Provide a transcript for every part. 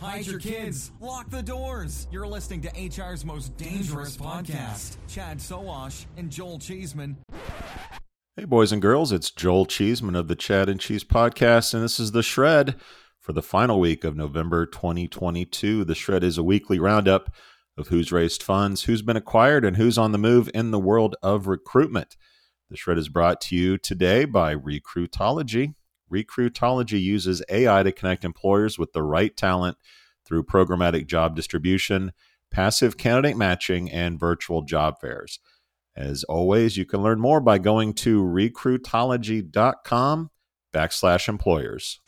hide your kids, lock the doors. You're listening to HR's most dangerous podcast. Chad Sowash and Joel Cheeseman. Hey, boys and girls, it's Joel Cheeseman of the Chad and Cheese Podcast, and this is The Shred for the final week of November 2022. The Shred is a weekly roundup of who's raised funds, who's been acquired, and who's on the move in the world of recruitment. The Shred is brought to you today by Recruitology. Recruitology uses AI to connect employers with the right talent through programmatic job distribution, passive candidate matching, and virtual job fairs. As always, you can learn more by going to recruitology.com backslash employers.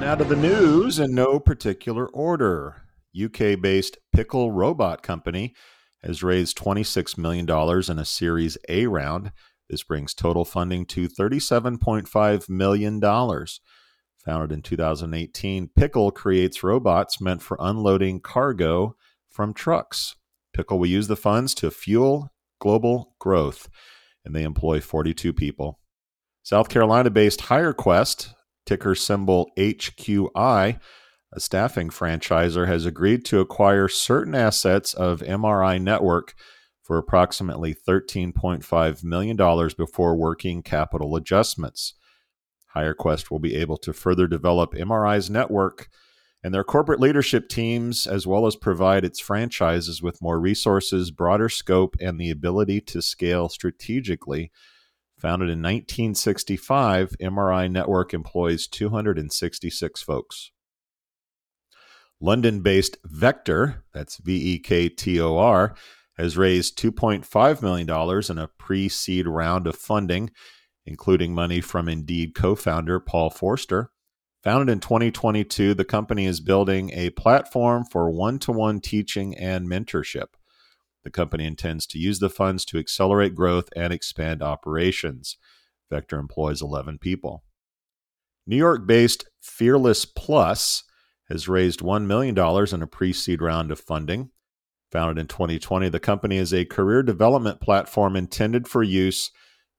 Now to the news in no particular order. UK based Pickle Robot Company has raised $26 million in a Series A round this brings total funding to $37.5 million. Founded in 2018, Pickle creates robots meant for unloading cargo from trucks. Pickle will use the funds to fuel global growth, and they employ 42 people. South Carolina based HireQuest, ticker symbol HQI, a staffing franchisor, has agreed to acquire certain assets of MRI Network for approximately $13.5 million before working capital adjustments. HireQuest will be able to further develop MRI's network and their corporate leadership teams, as well as provide its franchises with more resources, broader scope, and the ability to scale strategically. Founded in 1965, MRI Network employs 266 folks. London based Vektor, that's V E K T O R, has raised $2.5 million in a pre seed round of funding, including money from Indeed co founder Paul Forster. Founded in 2022, the company is building a platform for one to one teaching and mentorship. The company intends to use the funds to accelerate growth and expand operations. Vektor employs 11 people. New York based Fearless Plus has raised $1 million in a pre seed round of funding. Founded in 2020, the company is a career development platform intended for use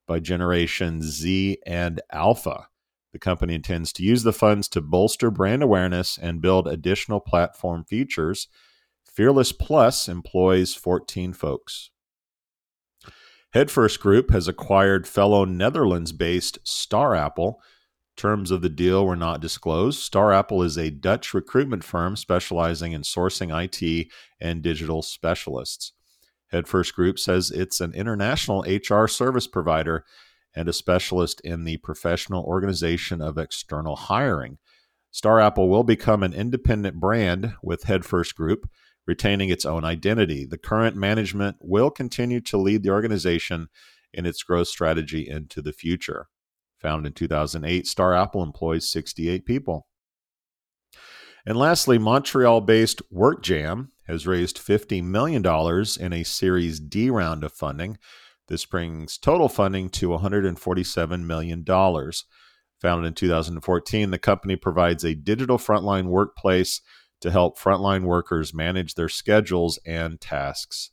by Generation Z and Alpha. The company intends to use the funds to bolster brand awareness and build additional platform features. Fearless Plus employs 14 folks. Headfirst Group has acquired fellow Netherlands based Star Apple Terms of the deal were not disclosed. Star Apple is a Dutch recruitment firm specializing in sourcing IT and digital specialists. Headfirst Group says it's an international HR service provider and a specialist in the professional organization of external hiring. Star Apple will become an independent brand with Headfirst Group, retaining its own identity. The current management will continue to lead the organization in its growth strategy into the future. Founded in 2008, Star Apple employs 68 people. And lastly, Montreal based WorkJam has raised $50 million in a Series D round of funding. This brings total funding to $147 million. Founded in 2014, the company provides a digital frontline workplace to help frontline workers manage their schedules and tasks.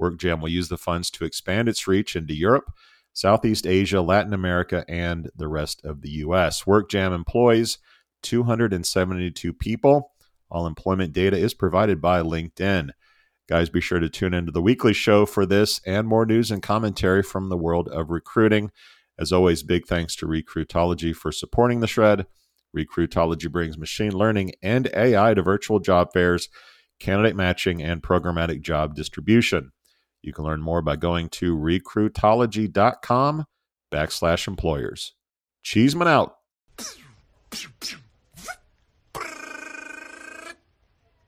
WorkJam will use the funds to expand its reach into Europe Southeast Asia, Latin America, and the rest of the U.S. WorkJam employs 272 people. All employment data is provided by LinkedIn. Guys, be sure to tune into the weekly show for this and more news and commentary from the world of recruiting. As always, big thanks to Recruitology for supporting the shred. Recruitology brings machine learning and AI to virtual job fairs, candidate matching, and programmatic job distribution. You can learn more by going to recruitology.com backslash employers. Cheeseman out.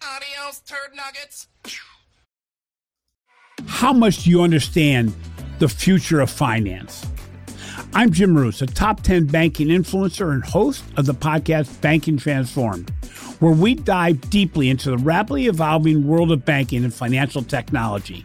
Adios, turd nuggets. How much do you understand the future of finance? I'm Jim Marous, a top 10 banking influencer and host of the podcast Banking Transformed, where we dive deeply into the rapidly evolving world of banking and financial technology.